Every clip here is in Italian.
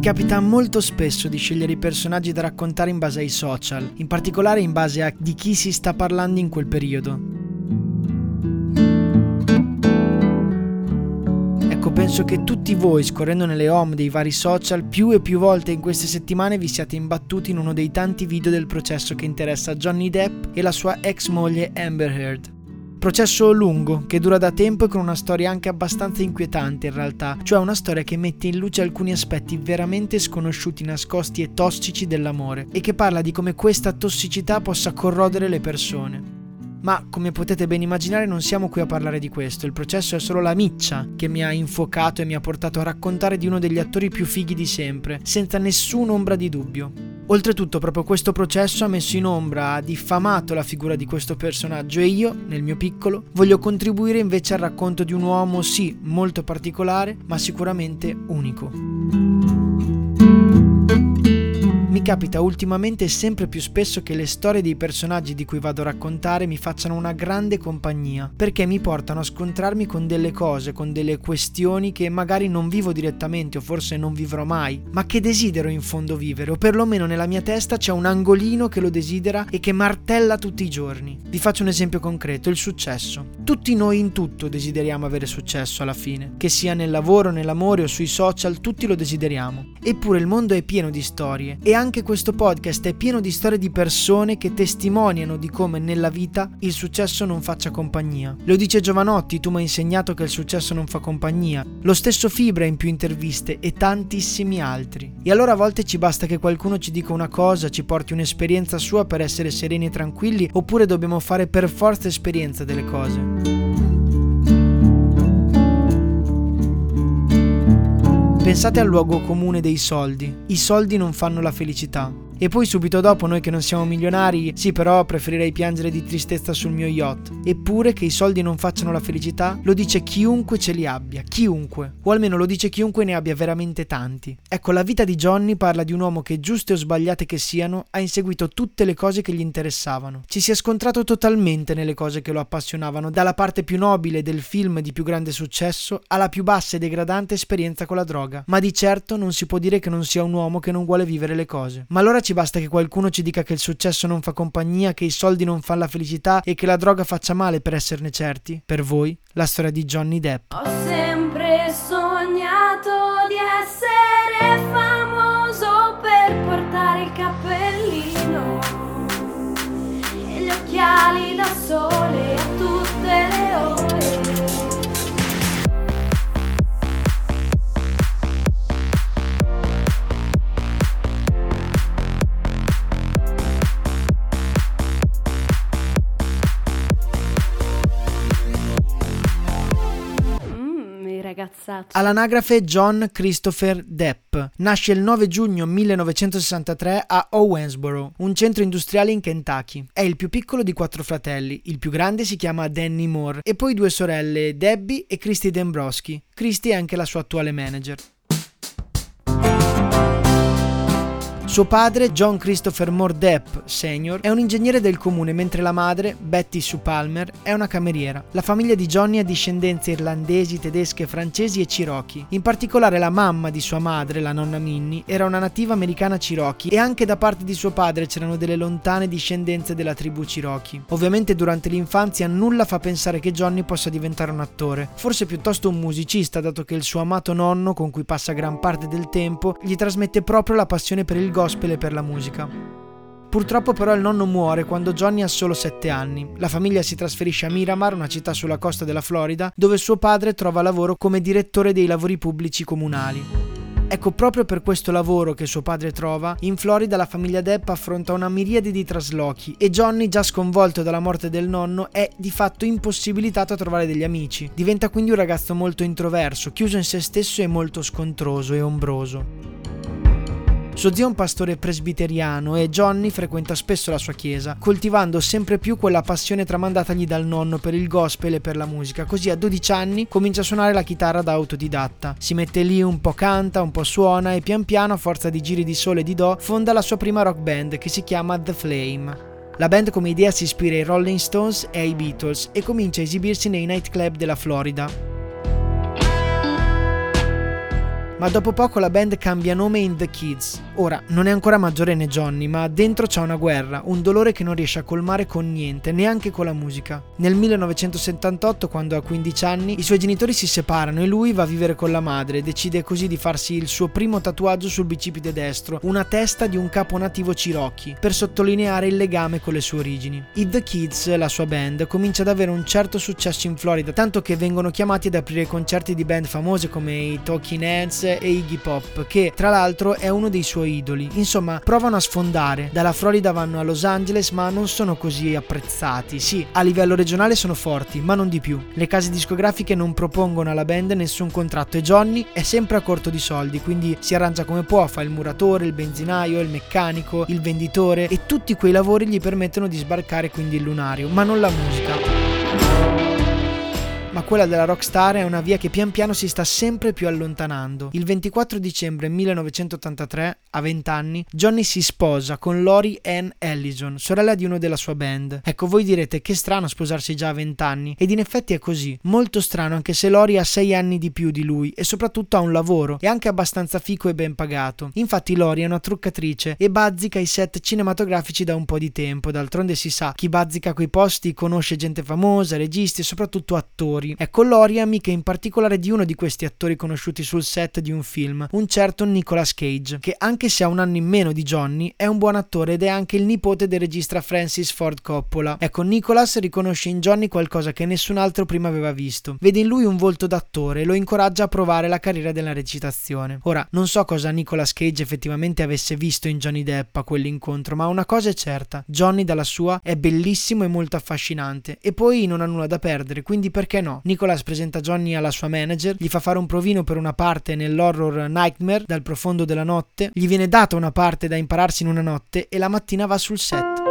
Mi capita molto spesso di scegliere i personaggi da raccontare in base ai social, in particolare in base a di chi si sta parlando in quel periodo. Ecco, penso che tutti voi, scorrendo nelle home dei vari social, più e più volte in queste settimane vi siate imbattuti in uno dei tanti video del processo che interessa Johnny Depp e la sua ex moglie Amber Heard. Processo lungo, che dura da tempo e con una storia anche abbastanza inquietante in realtà, cioè una storia che mette in luce alcuni aspetti veramente sconosciuti, nascosti e tossici dell'amore e che parla di come questa tossicità possa corrodere le persone. Ma come potete ben immaginare non siamo qui a parlare di questo, il processo è solo la miccia che mi ha infuocato e mi ha portato a raccontare di uno degli attori più fighi di sempre, senza nessun'ombra di dubbio. Oltretutto proprio questo processo ha messo in ombra, ha diffamato la figura di questo personaggio e io, nel mio piccolo, voglio contribuire invece al racconto di un uomo sì molto particolare, ma sicuramente unico. Mi capita ultimamente sempre più spesso che le storie dei personaggi di cui vado a raccontare mi facciano una grande compagnia, perché mi portano a scontrarmi con delle cose, con delle questioni che magari non vivo direttamente o forse non vivrò mai, ma che desidero in fondo vivere, o perlomeno nella mia testa c'è un angolino che lo desidera e che martella tutti i giorni. Vi faccio un esempio concreto, il successo. Tutti noi in tutto desideriamo avere successo alla fine, che sia nel lavoro, nell'amore o sui social, tutti lo desideriamo. Eppure il mondo è pieno di storie e anche questo podcast è pieno di storie di persone che testimoniano di come nella vita il successo non faccia compagnia. Lo dice Giovanotti, tu mi hai insegnato che il successo non fa compagnia. Lo stesso Fibra in più interviste e tantissimi altri. E allora a volte ci basta che qualcuno ci dica una cosa, ci porti un'esperienza sua per essere sereni e tranquilli, oppure dobbiamo fare per forza esperienza delle cose. Pensate al luogo comune dei soldi. I soldi non fanno la felicità. E poi subito dopo noi che non siamo milionari, sì però preferirei piangere di tristezza sul mio yacht. Eppure che i soldi non facciano la felicità, lo dice chiunque ce li abbia, chiunque. O almeno lo dice chiunque ne abbia veramente tanti. Ecco, la vita di Johnny parla di un uomo che, giuste o sbagliate che siano, ha inseguito tutte le cose che gli interessavano. Ci si è scontrato totalmente nelle cose che lo appassionavano, dalla parte più nobile del film di più grande successo alla più bassa e degradante esperienza con la droga. Ma di certo non si può dire che non sia un uomo che non vuole vivere le cose. Ma allora ci ci basta che qualcuno ci dica che il successo non fa compagnia, che i soldi non fanno la felicità e che la droga faccia male per esserne certi? Per voi, la storia di Johnny Depp. Ho sempre All'anagrafe John Christopher Depp. Nasce il 9 giugno 1963 a Owensboro, un centro industriale in Kentucky. È il più piccolo di quattro fratelli. Il più grande si chiama Danny Moore e poi due sorelle, Debbie e Christy Dembrowski. Christy è anche la sua attuale manager. Suo padre, John Christopher Moore Depp Sr., è un ingegnere del comune, mentre la madre, Betty Sue Palmer, è una cameriera. La famiglia di Johnny ha discendenze irlandesi, tedesche, francesi e Cherokee. In particolare la mamma di sua madre, la nonna Minnie, era una nativa americana Cherokee e anche da parte di suo padre c'erano delle lontane discendenze della tribù Cherokee. Ovviamente durante l'infanzia nulla fa pensare che Johnny possa diventare un attore, forse piuttosto un musicista, dato che il suo amato nonno, con cui passa gran parte del tempo, gli trasmette proprio la passione per il gospel e per la musica. Purtroppo però il nonno muore quando Johnny ha solo 7 anni. La famiglia si trasferisce a Miramar, una città sulla costa della Florida, dove suo padre trova lavoro come direttore dei lavori pubblici comunali. Ecco, proprio per questo lavoro che suo padre trova, in Florida la famiglia Depp affronta una miriade di traslochi e Johnny, già sconvolto dalla morte del nonno, è di fatto impossibilitato a trovare degli amici. Diventa quindi un ragazzo molto introverso, chiuso in se stesso e molto scontroso e ombroso. Suo zio è un pastore presbiteriano e Johnny frequenta spesso la sua chiesa, coltivando sempre più quella passione tramandatagli dal nonno per il gospel e per la musica. Così a 12 anni comincia a suonare la chitarra da autodidatta. Si mette lì un po' canta, un po' suona e pian piano, a forza di giri di sole e di do, fonda la sua prima rock band che si chiama The Flame. La band come idea si ispira ai Rolling Stones e ai Beatles e comincia a esibirsi nei nightclub della Florida. Ma dopo poco la band cambia nome in The Kids. Ora, non è ancora maggiorenne Johnny, ma dentro c'è una guerra, un dolore che non riesce a colmare con niente, neanche con la musica. Nel 1978, quando ha 15 anni, i suoi genitori si separano e lui va a vivere con la madre, decide così di farsi il suo primo tatuaggio sul bicipite destro, una testa di un capo nativo Cherokee, per sottolineare il legame con le sue origini. I The Kids, la sua band, comincia ad avere un certo successo in Florida, tanto che vengono chiamati ad aprire concerti di band famose come i Talking Heads e Iggy Pop, che tra l'altro è uno dei suoi idoli. Insomma, provano a sfondare. Dalla Florida vanno a Los Angeles, ma non sono così apprezzati. Sì, a livello regionale sono forti, ma non di più. Le case discografiche non propongono alla band nessun contratto e Johnny è sempre a corto di soldi, quindi si arrangia come può, fa il muratore, il benzinaio, il meccanico, il venditore e tutti quei lavori gli permettono di sbarcare quindi il lunario, ma non la musica ma quella della rockstar è una via che pian piano si sta sempre più allontanando. Il 24 dicembre 1983, a 20 anni, Johnny si sposa con Lori Ann Ellison, sorella di uno della sua band. Ecco, voi direte che strano sposarsi già a 20 anni, ed in effetti è così. Molto strano anche se Lori ha 6 anni di più di lui e soprattutto ha un lavoro, e anche abbastanza fico e ben pagato. Infatti Lori è una truccatrice e bazzica i set cinematografici da un po' di tempo, d'altronde si sa, chi bazzica quei posti conosce gente famosa, registi e soprattutto attori attori. Ecco, Lori è amica in particolare di uno di questi attori conosciuti sul set di un film, un certo Nicolas Cage, che anche se ha un anno in meno di Johnny, è un buon attore ed è anche il nipote del regista Francis Ford Coppola. Ecco, Nicolas riconosce in Johnny qualcosa che nessun altro prima aveva visto. Vede in lui un volto d'attore e lo incoraggia a provare la carriera della recitazione. Ora, non so cosa Nicolas Cage effettivamente avesse visto in Johnny Depp a quell'incontro, ma una cosa è certa, Johnny dalla sua è bellissimo e molto affascinante e poi non ha nulla da perdere, quindi perché no? No. Nicholas presenta Johnny alla sua manager, gli fa fare un provino per una parte nell'horror Nightmare dal profondo della notte, gli viene data una parte da impararsi in una notte e la mattina va sul set.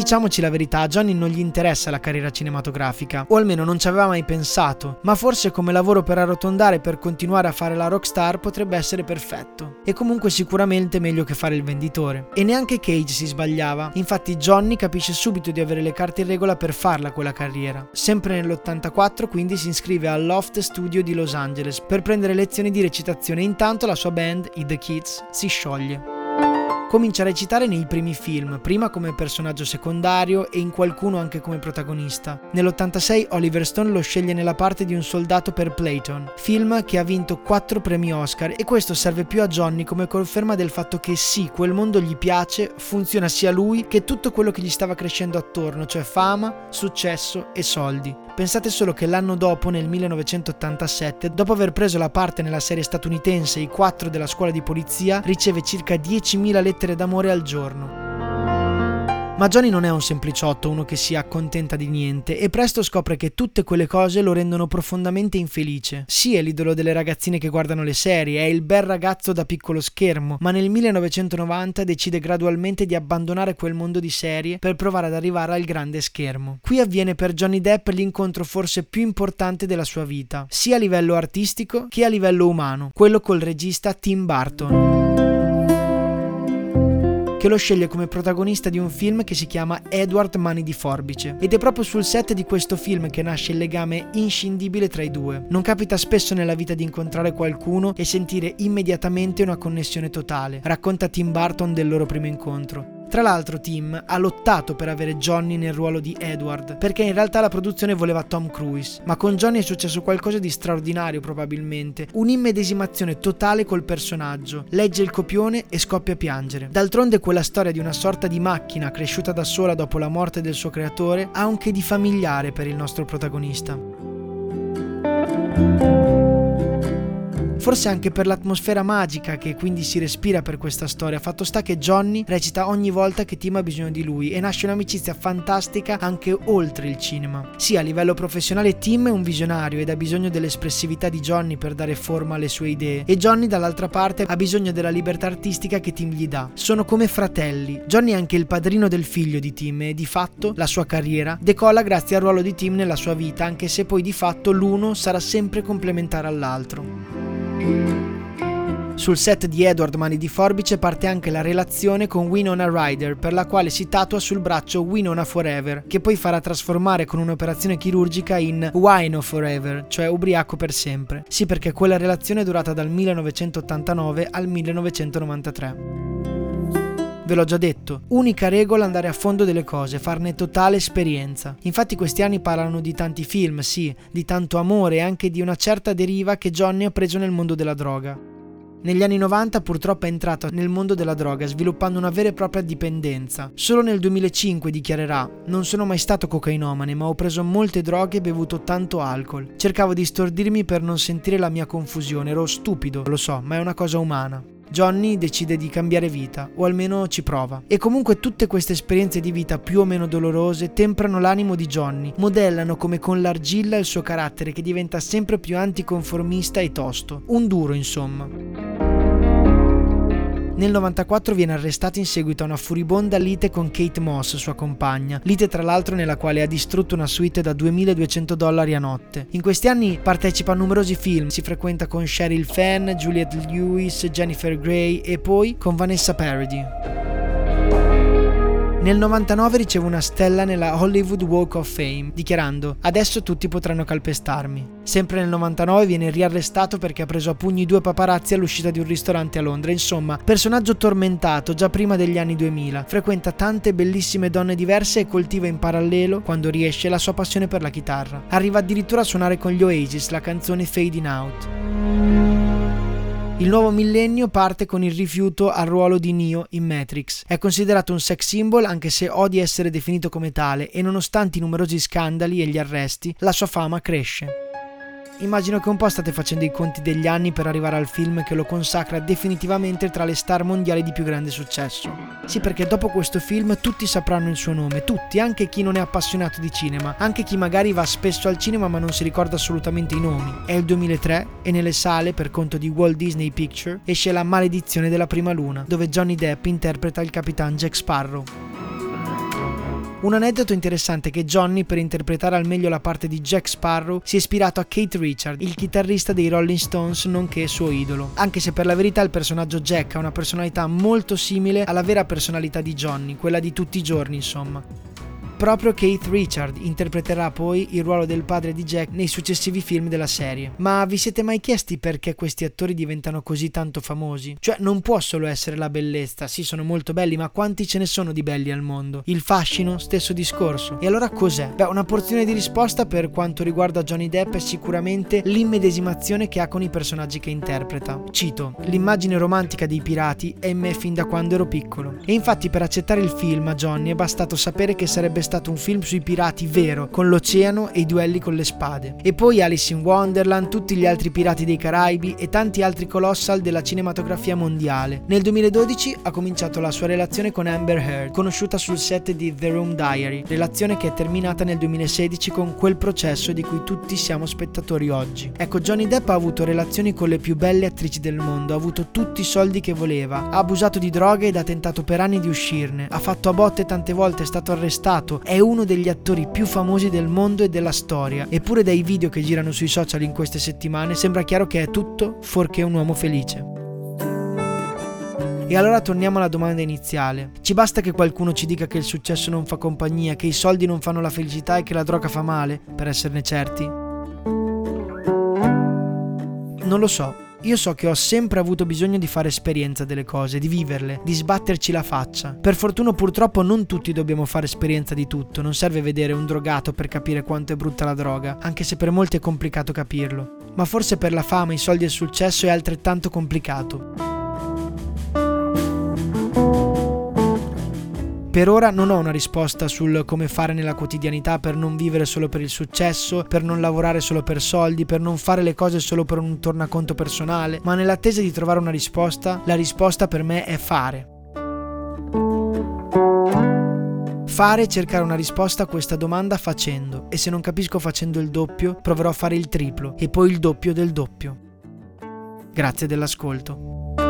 Diciamoci la verità, a Johnny non gli interessa la carriera cinematografica, o almeno non ci aveva mai pensato, ma forse come lavoro per arrotondare per continuare a fare la rockstar potrebbe essere perfetto. E comunque sicuramente meglio che fare il venditore. E neanche Cage si sbagliava, infatti Johnny capisce subito di avere le carte in regola per farla quella carriera. Sempre nell'84 quindi si iscrive al Loft Studio di Los Angeles per prendere lezioni di recitazione e intanto la sua band, i The Kids, si scioglie. Comincia a recitare nei primi film, prima come personaggio secondario e in qualcuno anche come protagonista. Nell'86 Oliver Stone lo sceglie nella parte di un soldato per Playton, film che ha vinto 4 premi Oscar e questo serve più a Johnny come conferma del fatto che sì, quel mondo gli piace, funziona sia lui che tutto quello che gli stava crescendo attorno, cioè fama, successo e soldi. Pensate solo che l'anno dopo, nel 1987, dopo aver preso la parte nella serie statunitense I 4 della scuola di polizia, riceve circa 10.000 lettere d'amore al giorno. Ma Johnny non è un sempliciotto, uno che si accontenta di niente, e presto scopre che tutte quelle cose lo rendono profondamente infelice. Sì, è l'idolo delle ragazzine che guardano le serie, è il bel ragazzo da piccolo schermo, ma nel 1990 decide gradualmente di abbandonare quel mondo di serie per provare ad arrivare al grande schermo. Qui avviene per Johnny Depp l'incontro forse più importante della sua vita, sia a livello artistico che a livello umano, quello col regista Tim Burton che lo sceglie come protagonista di un film che si chiama Edward Mani di Forbice. Ed è proprio sul set di questo film che nasce il legame inscindibile tra i due. Non capita spesso nella vita di incontrare qualcuno e sentire immediatamente una connessione totale. Racconta Tim Burton del loro primo incontro. Tra l'altro Tim ha lottato per avere Johnny nel ruolo di Edward, perché in realtà la produzione voleva Tom Cruise, ma con Johnny è successo qualcosa di straordinario probabilmente, un'immedesimazione totale col personaggio, legge il copione e scoppia a piangere. D'altronde quella storia di una sorta di macchina cresciuta da sola dopo la morte del suo creatore ha un che di familiare per il nostro protagonista. Forse anche per l'atmosfera magica che quindi si respira per questa storia. Fatto sta che Johnny recita ogni volta che Tim ha bisogno di lui e nasce un'amicizia fantastica anche oltre il cinema. Sì, a livello professionale Tim è un visionario ed ha bisogno dell'espressività di Johnny per dare forma alle sue idee e Johnny dall'altra parte ha bisogno della libertà artistica che Tim gli dà. Sono come fratelli. Johnny è anche il padrino del figlio di Tim e di fatto la sua carriera decolla grazie al ruolo di Tim nella sua vita, anche se poi di fatto l'uno sarà sempre complementare all'altro. Sul set di Edward Mani di Forbice parte anche la relazione con Winona Ryder, per la quale si tatua sul braccio Winona Forever, che poi farà trasformare con un'operazione chirurgica in Wino Forever, cioè ubriaco per sempre. Sì, perché quella relazione è durata dal 1989 al 1993. Ve l'ho già detto, unica regola andare a fondo delle cose, farne totale esperienza. Infatti questi anni parlano di tanti film, sì, di tanto amore e anche di una certa deriva che Johnny ha preso nel mondo della droga. Negli anni 90 purtroppo è entrato nel mondo della droga sviluppando una vera e propria dipendenza. Solo nel 2005 dichiarerà non sono mai stato cocainomane ma ho preso molte droghe e bevuto tanto alcol. Cercavo di stordirmi per non sentire la mia confusione, ero stupido, lo so, ma è una cosa umana. Johnny decide di cambiare vita, o almeno ci prova. E comunque tutte queste esperienze di vita più o meno dolorose temprano l'animo di Johnny, modellano come con l'argilla il suo carattere che diventa sempre più anticonformista e tosto. Un duro, insomma. Nel 94 viene arrestato in seguito a una furibonda lite con Kate Moss, sua compagna, lite tra l'altro nella quale ha distrutto una suite da 2200 dollari a notte. In questi anni partecipa a numerosi film, si frequenta con Cheryl Fenn, Juliette Lewis, Jennifer Grey e poi con Vanessa Paradis. Nel 99 riceve una stella nella Hollywood Walk of Fame, dichiarando adesso tutti potranno calpestarmi. Sempre nel 99 viene riarrestato perché ha preso a pugni due paparazzi all'uscita di un ristorante a Londra. Insomma, personaggio tormentato già prima degli anni 2000. Frequenta tante bellissime donne diverse e coltiva in parallelo, quando riesce, la sua passione per la chitarra. Arriva addirittura a suonare con gli Oasis la canzone Fading Out. Il nuovo millennio parte con il rifiuto al ruolo di Neo in Matrix. È considerato un sex symbol anche se odia essere definito come tale e nonostante i numerosi scandali e gli arresti, la sua fama cresce. Immagino che un po' state facendo i conti degli anni per arrivare al film che lo consacra definitivamente tra le star mondiali di più grande successo. Sì, perché dopo questo film tutti sapranno il suo nome, tutti, anche chi non è appassionato di cinema, anche chi magari va spesso al cinema ma non si ricorda assolutamente i nomi. È il 2003 e nelle sale, per conto di Walt Disney Picture, esce La maledizione della prima luna, dove Johnny Depp interpreta il capitan Jack Sparrow. Un aneddoto interessante è che Johnny, per interpretare al meglio la parte di Jack Sparrow, si è ispirato a Kate Richard, il chitarrista dei Rolling Stones, nonché suo idolo. Anche se per la verità il personaggio Jack ha una personalità molto simile alla vera personalità di Johnny, quella di tutti i giorni, insomma. Proprio Keith Richard interpreterà poi il ruolo del padre di Jack nei successivi film della serie. Ma vi siete mai chiesti perché questi attori diventano così tanto famosi? Cioè, non può solo essere la bellezza, sì, sono molto belli, ma quanti ce ne sono di belli al mondo? Il fascino, stesso discorso. E allora cos'è? Beh, una porzione di risposta per quanto riguarda Johnny Depp è sicuramente l'immedesimazione che ha con i personaggi che interpreta. Cito: L'immagine romantica dei pirati è in me fin da quando ero piccolo. E infatti, per accettare il film a Johnny è bastato sapere che sarebbe stato stato un film sui pirati vero, con l'oceano e i duelli con le spade. E poi Alice in Wonderland, tutti gli altri pirati dei Caraibi e tanti altri colossal della cinematografia mondiale. Nel 2012 ha cominciato la sua relazione con Amber Heard, conosciuta sul set di The Room Diary, relazione che è terminata nel 2016 con quel processo di cui tutti siamo spettatori oggi. Ecco, Johnny Depp ha avuto relazioni con le più belle attrici del mondo, ha avuto tutti i soldi che voleva, ha abusato di droghe ed ha tentato per anni di uscirne, ha fatto a botte tante volte, è stato arrestato, è uno degli attori più famosi del mondo e della storia, eppure dai video che girano sui social in queste settimane sembra chiaro che è tutto fuorché un uomo felice. E allora torniamo alla domanda iniziale. Ci basta che qualcuno ci dica che il successo non fa compagnia, che i soldi non fanno la felicità e che la droga fa male, per esserne certi? Non lo so. Io so che ho sempre avuto bisogno di fare esperienza delle cose, di viverle, di sbatterci la faccia. Per fortuna purtroppo non tutti dobbiamo fare esperienza di tutto, non serve vedere un drogato per capire quanto è brutta la droga, anche se per molti è complicato capirlo. Ma forse per la fama, i soldi e il successo è altrettanto complicato. Per ora non ho una risposta sul come fare nella quotidianità per non vivere solo per il successo, per non lavorare solo per soldi, per non fare le cose solo per un tornaconto personale, ma nell'attesa di trovare una risposta, la risposta per me è fare. Fare e cercare una risposta a questa domanda facendo e se non capisco facendo il doppio, proverò a fare il triplo e poi il doppio del doppio. Grazie dell'ascolto.